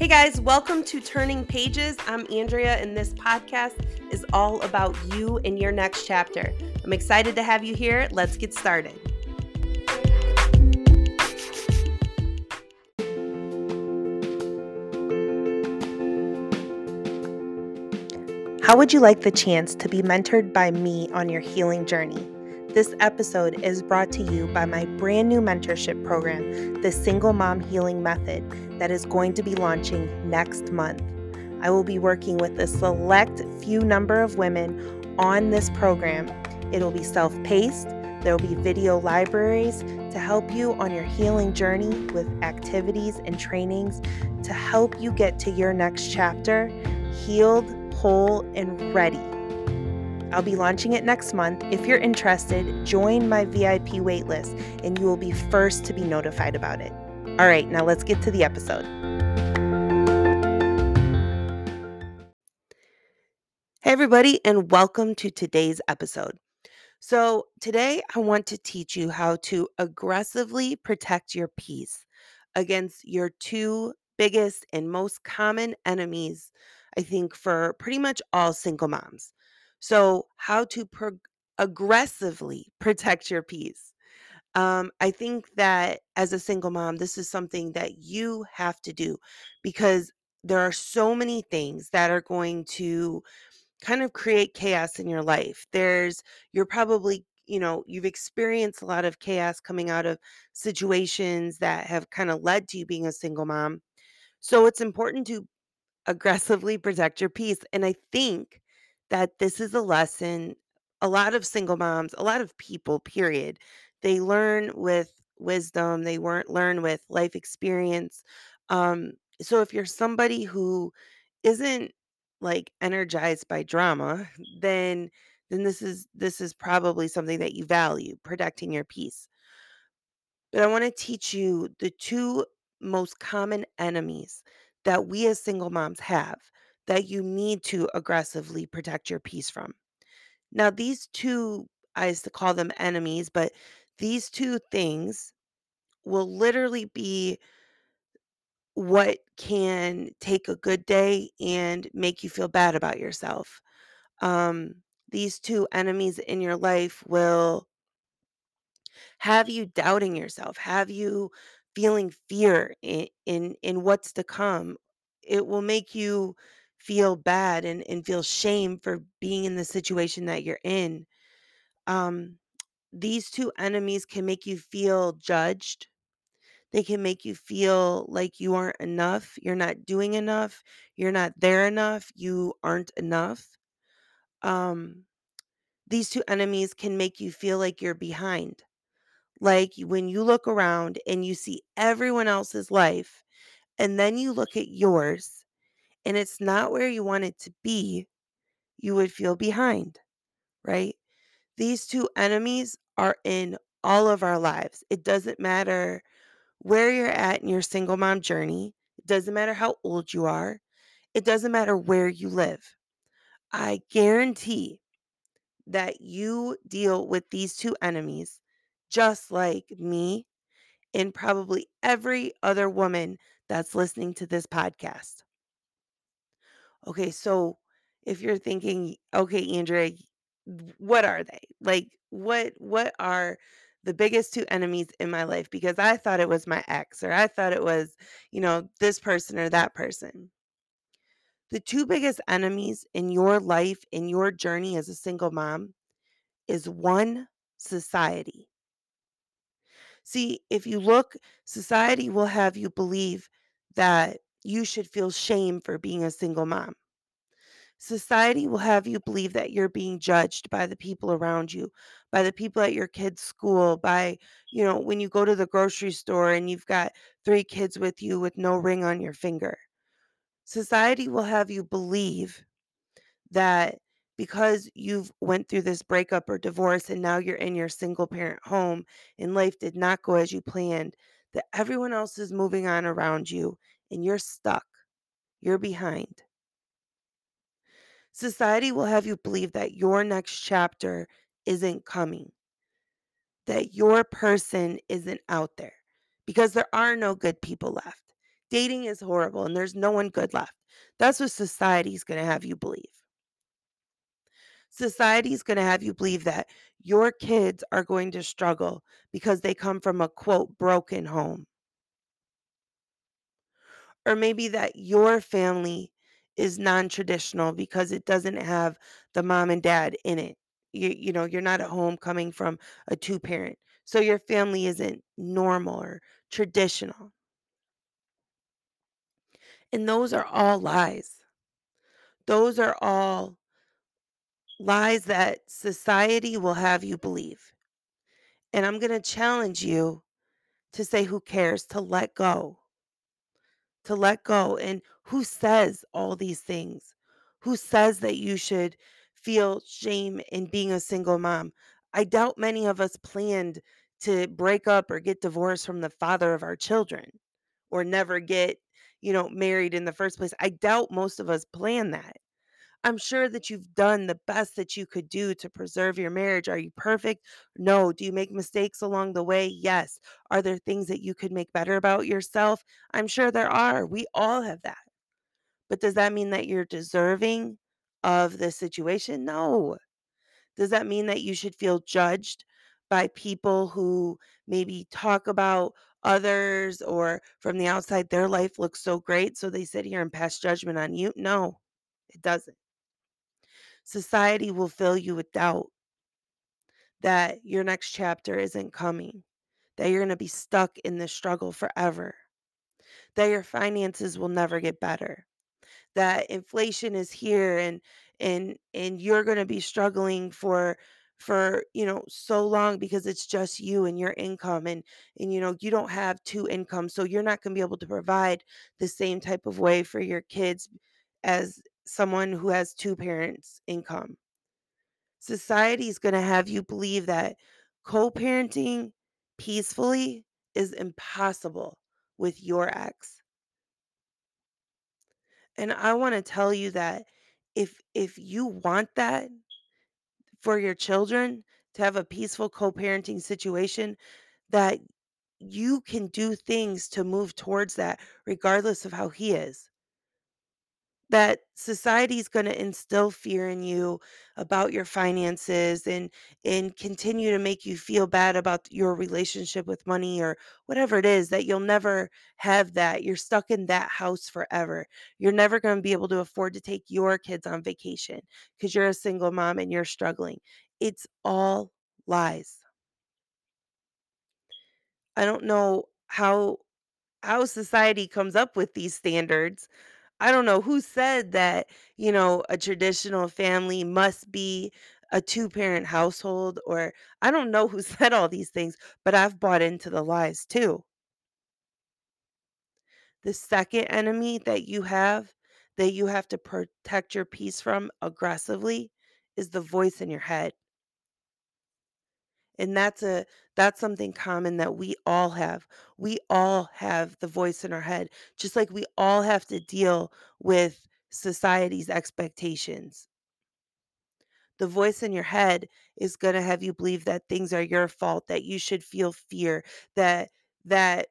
Hey guys, welcome to Turning Pages. I'm Andrea, and this podcast is all about you and your next chapter. I'm excited to have you here. Let's get started. How would you like the chance to be mentored by me on your healing journey? This episode is brought to you by my brand new mentorship program, the Single Mom Healing Method, that is going to be launching next month. I will be working with a select few number of women on this program. It'll be self paced, there will be video libraries to help you on your healing journey with activities and trainings to help you get to your next chapter healed, whole, and ready I'll be launching it next month. If you're interested, join my VIP waitlist and you will be first to be notified about it. All right, now let's get to the episode. Hey, everybody, and welcome to today's episode. So, today I want to teach you how to aggressively protect your peace against your two biggest and most common enemies, I think, for pretty much all single moms. So, how to pro- aggressively protect your peace. Um, I think that as a single mom, this is something that you have to do because there are so many things that are going to kind of create chaos in your life. There's, you're probably, you know, you've experienced a lot of chaos coming out of situations that have kind of led to you being a single mom. So it's important to aggressively protect your peace. And I think that this is a lesson a lot of single moms, a lot of people, period, they learn with wisdom, they weren't learn with life experience. Um, so if you're somebody who isn't like energized by drama, then then this is this is probably something that you value, protecting your peace. But I want to teach you the two most common enemies that we as single moms have that you need to aggressively protect your peace from. Now, these two, I used to call them enemies, but these two things will literally be what can take a good day and make you feel bad about yourself. Um, these two enemies in your life will have you doubting yourself, have you feeling fear in in, in what's to come. It will make you feel bad and, and feel shame for being in the situation that you're in. Um, these two enemies can make you feel judged. They can make you feel like you aren't enough, you're not doing enough, you're not there enough, you aren't enough. Um, these two enemies can make you feel like you're behind. Like when you look around and you see everyone else's life, and then you look at yours and it's not where you want it to be, you would feel behind, right? These two enemies are in all of our lives. It doesn't matter where you're at in your single mom journey, it doesn't matter how old you are, it doesn't matter where you live. I guarantee that you deal with these two enemies just like me and probably every other woman that's listening to this podcast. Okay, so if you're thinking, okay, Andrea, what are they? Like what what are the biggest two enemies in my life because I thought it was my ex or I thought it was, you know, this person or that person. The two biggest enemies in your life in your journey as a single mom is one society. See, if you look, society will have you believe that you should feel shame for being a single mom. Society will have you believe that you're being judged by the people around you, by the people at your kids' school, by, you know, when you go to the grocery store and you've got three kids with you with no ring on your finger. Society will have you believe that because you've went through this breakup or divorce and now you're in your single parent home and life did not go as you planned, that everyone else is moving on around you and you're stuck. You're behind. Society will have you believe that your next chapter isn't coming, that your person isn't out there because there are no good people left. Dating is horrible and there's no one good left. That's what society's going to have you believe. Society's going to have you believe that your kids are going to struggle because they come from a quote broken home. Or maybe that your family is non-traditional because it doesn't have the mom and dad in it. You, you know, you're not at home coming from a two parent. So your family isn't normal or traditional. And those are all lies. Those are all lies that society will have you believe. And I'm going to challenge you to say, who cares? To let go. To let go. And who says all these things? Who says that you should feel shame in being a single mom? I doubt many of us planned to break up or get divorced from the father of our children or never get, you know, married in the first place. I doubt most of us plan that. I'm sure that you've done the best that you could do to preserve your marriage. Are you perfect? No. Do you make mistakes along the way? Yes. Are there things that you could make better about yourself? I'm sure there are. We all have that. But does that mean that you're deserving of the situation? No. Does that mean that you should feel judged by people who maybe talk about others or from the outside their life looks so great so they sit here and pass judgment on you? No, it doesn't. Society will fill you with doubt that your next chapter isn't coming, that you're going to be stuck in this struggle forever, that your finances will never get better, that inflation is here and and and you're going to be struggling for for you know so long because it's just you and your income and and you know you don't have two incomes so you're not going to be able to provide the same type of way for your kids as someone who has two parents income Society is going to have you believe that co-parenting peacefully is impossible with your ex. And I want to tell you that if if you want that for your children to have a peaceful co-parenting situation that you can do things to move towards that regardless of how he is that society's gonna instill fear in you about your finances and and continue to make you feel bad about your relationship with money or whatever it is that you'll never have that. You're stuck in that house forever. You're never going to be able to afford to take your kids on vacation because you're a single mom and you're struggling. It's all lies. I don't know how how society comes up with these standards I don't know who said that, you know, a traditional family must be a two-parent household or I don't know who said all these things, but I've bought into the lies too. The second enemy that you have that you have to protect your peace from aggressively is the voice in your head. And that's a that's something common that we all have. We all have the voice in our head, just like we all have to deal with society's expectations. The voice in your head is going to have you believe that things are your fault, that you should feel fear, that that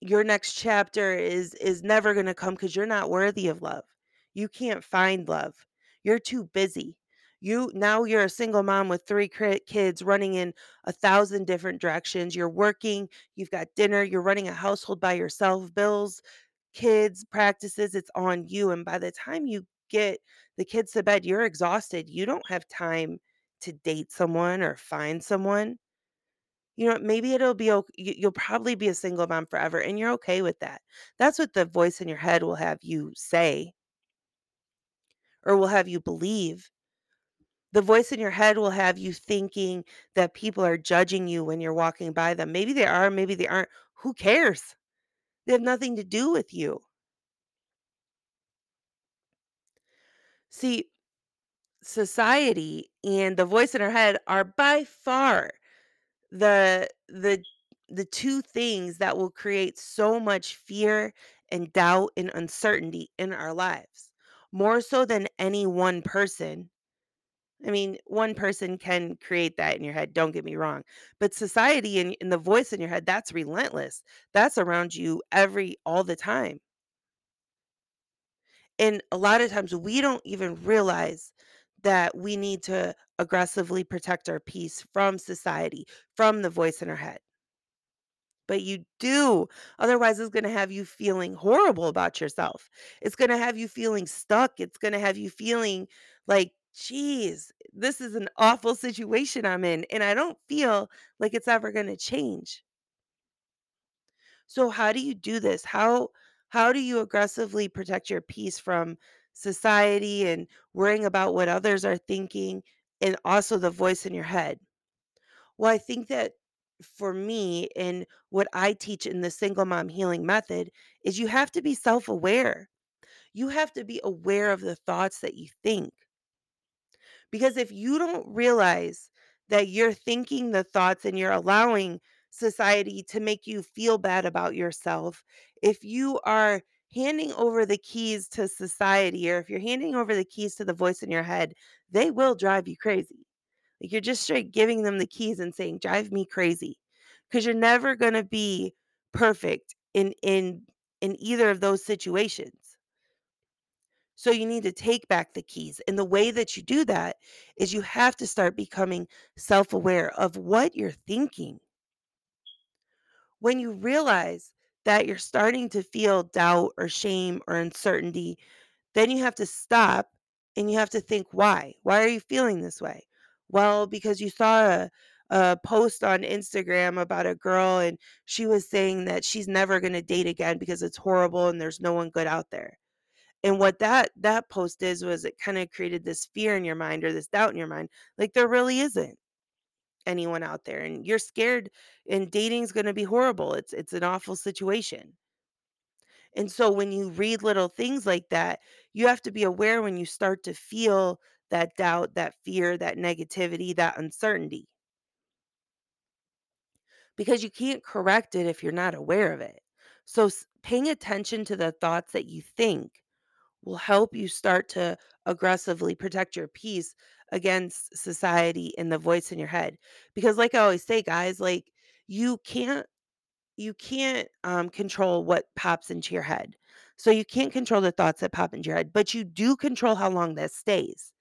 your next chapter is is never going to come cuz you're not worthy of love. You can't find love. You're too busy. You now you're a single mom with 3 kids running in a thousand different directions. You're working, you've got dinner, you're running a household by yourself, bills, kids, practices, it's on you and by the time you get the kids to bed, you're exhausted. You don't have time to date someone or find someone. You know, maybe it'll be okay you'll probably be a single mom forever, and you're okay with that. That's what the voice in your head will have you say or will have you believe. The voice in your head will have you thinking that people are judging you when you're walking by them. Maybe they are, maybe they aren't. Who cares? They have nothing to do with you. See, society and the voice in our head are by far the the the two things that will create so much fear and doubt and uncertainty in our lives more so than any one person I mean, one person can create that in your head, don't get me wrong. But society and, and the voice in your head, that's relentless. That's around you every all the time. And a lot of times we don't even realize that we need to aggressively protect our peace from society, from the voice in our head. But you do. Otherwise, it's going to have you feeling horrible about yourself. It's going to have you feeling stuck. It's going to have you feeling like, geez, this is an awful situation I'm in. And I don't feel like it's ever going to change. So how do you do this? How how do you aggressively protect your peace from society and worrying about what others are thinking and also the voice in your head? Well, I think that for me and what I teach in the single mom healing method is you have to be self-aware. You have to be aware of the thoughts that you think. Because if you don't realize that you're thinking the thoughts and you're allowing society to make you feel bad about yourself, if you are handing over the keys to society or if you're handing over the keys to the voice in your head, they will drive you crazy. Like you're just straight giving them the keys and saying, "Drive me crazy," because you're never going to be perfect in in in either of those situations. So you need to take back the keys. And the way that you do that is you have to start becoming self-aware of what you're thinking. When you realize that you're starting to feel doubt or shame or uncertainty, then you have to stop and you have to think why. Why are you feeling this way? Well, because you saw a, a post on Instagram about a girl and she was saying that she's never going to date again because it's horrible and there's no one good out there. And what that that post is was it kinda created this fear in your mind or this doubt in your mind, like there really isn't anyone out there and you're scared and dating's gonna be horrible. It's it's an awful situation. And so when you read little things like that, you have to be aware when you start to feel that doubt, that fear, that negativity, that uncertainty, because you can't correct it if you're not aware of it. So paying attention to the thoughts that you think will help you start to aggressively protect your peace against society and the voice in your head. Because like I always say, guys, like you can't you can't um, control what pops into your head. So you can't control the thoughts that pop into your head, but you do control how long that stays.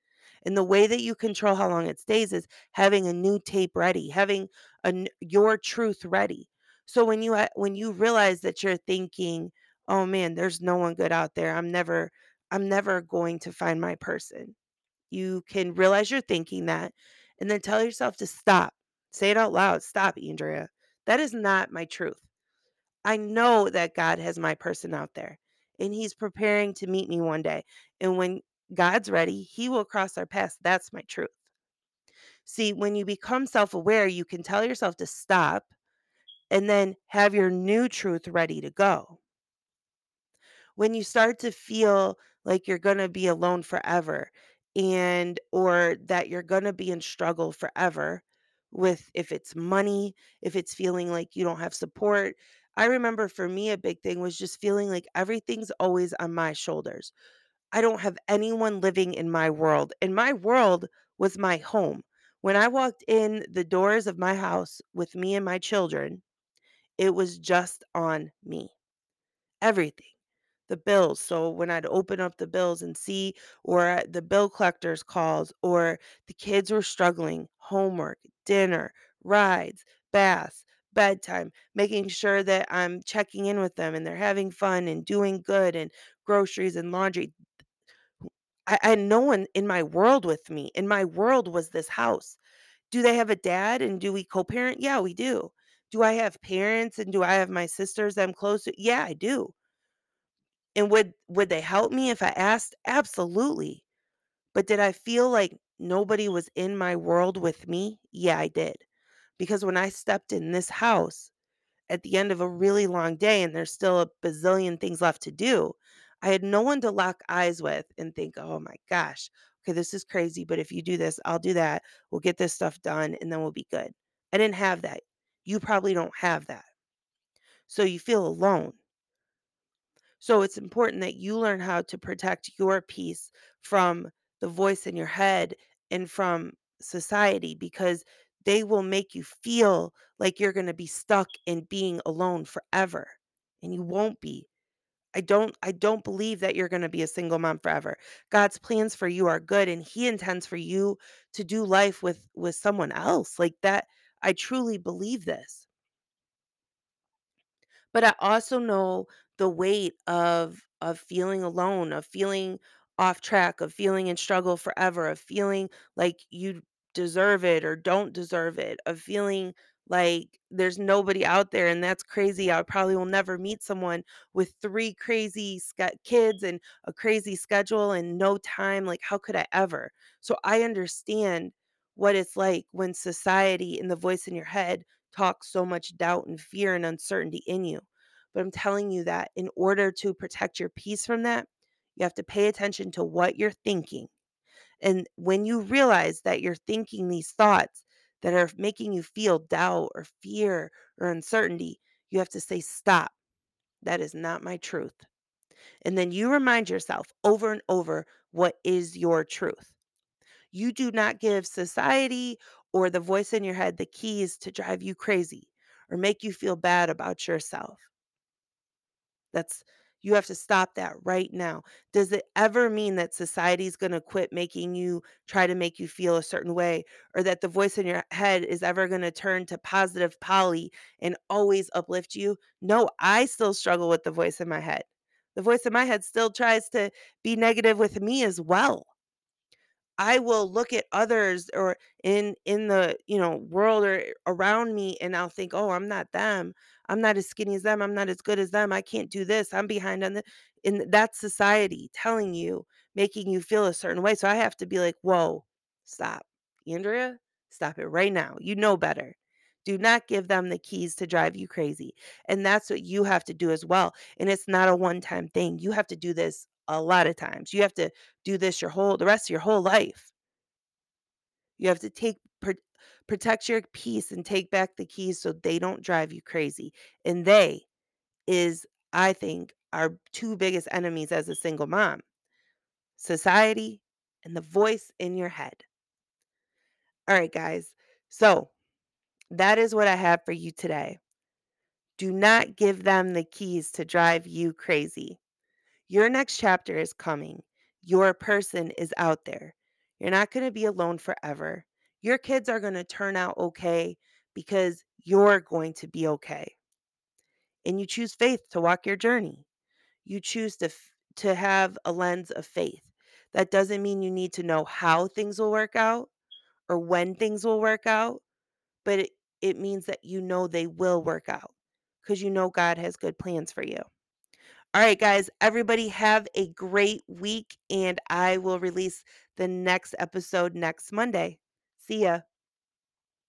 And the way that you control how long it stays is having a new tape ready, having a, your truth ready. So when you when you realize that you're thinking, "Oh man, there's no one good out there. I'm never I'm never going to find my person." You can realize you're thinking that and then tell yourself to stop. Say it out loud. Stop, Andrea. That is not my truth. I know that God has my person out there and he's preparing to meet me one day. And when God's ready, he will cross our paths. That's my truth. See, when you become self aware, you can tell yourself to stop and then have your new truth ready to go. When you start to feel like you're going to be alone forever and or that you're going to be in struggle forever with if it's money, if it's feeling like you don't have support. I remember for me a big thing was just feeling like everything's always on my shoulders. I don't have anyone living in my world. And my world was my home. When I walked in the doors of my house with me and my children, it was just on me. Everything the bills. So when I'd open up the bills and see or the bill collector's calls or the kids were struggling, homework, dinner, rides, baths, bedtime, making sure that I'm checking in with them and they're having fun and doing good and groceries and laundry. I, had no one in my world with me. In my world was this house. Do they have a dad and do we co-parent? Yeah, we do. Do I have parents and do I have my sisters I'm close to? Yeah, I do and would would they help me if I asked? Absolutely. But did I feel like nobody was in my world with me? Yeah, I did. Because when I stepped in this house at the end of a really long day and there's still a bazillion things left to do, I had no one to lock eyes with and think, "Oh my gosh, okay, this is crazy, but if you do this, I'll do that. We'll get this stuff done and then we'll be good." I didn't have that. You probably don't have that. So you feel alone. So it's important that you learn how to protect your peace from the voice in your head and from society because they will make you feel like you're going to be stuck in being alone forever and you won't be I don't I don't believe that you're going to be a single mom forever. God's plans for you are good and he intends for you to do life with with someone else. Like that I truly believe this. But I also know the weight of of feeling alone, of feeling off track, of feeling in struggle forever, of feeling like you deserve it or don't deserve it, of feeling like there's nobody out there and that's crazy. I probably will never meet someone with three crazy kids and a crazy schedule and no time. Like how could I ever? So I understand what it's like when society and the voice in your head talks so much doubt and fear and uncertainty in you. But I'm telling you that in order to protect your peace from that, you have to pay attention to what you're thinking. And when you realize that you're thinking these thoughts that are making you feel doubt or fear or uncertainty, you have to say, Stop. That is not my truth. And then you remind yourself over and over what is your truth. You do not give society or the voice in your head the keys to drive you crazy or make you feel bad about yourself. That's you have to stop that right now. Does it ever mean that society's going to quit making you try to make you feel a certain way or that the voice in your head is ever going to turn to positive Polly and always uplift you? No, I still struggle with the voice in my head. The voice in my head still tries to be negative with me as well. I will look at others or in in the, you know, world or around me and I'll think, "Oh, I'm not them. I'm not as skinny as them. I'm not as good as them. I can't do this. I'm behind on the" and that's society telling you, making you feel a certain way. So I have to be like, "Whoa, stop. Andrea, stop it right now. You know better. Do not give them the keys to drive you crazy." And that's what you have to do as well. And it's not a one-time thing. You have to do this a lot of times. You have to do this your whole the rest of your whole life. You have to take protect your peace and take back the keys so they don't drive you crazy. And they is, I think, our 2 biggest enemies as a single mom, society and the voice in your head. Alright, guys. So, that is what I have for you today. Do not give them the keys to drive you crazy. Your next chapter is coming. Your person is out there. You're not going to be alone forever. Your kids are going to turn out okay because you're going to be okay. And you choose faith to walk your journey. You choose to f- to have a lens of faith. That doesn't mean you need to know how things will work out or when things will work out, but it, it means that you know they will work out because you know God has good plans for you. All right, guys, everybody have a great week, and I will release the next episode next Monday. See ya.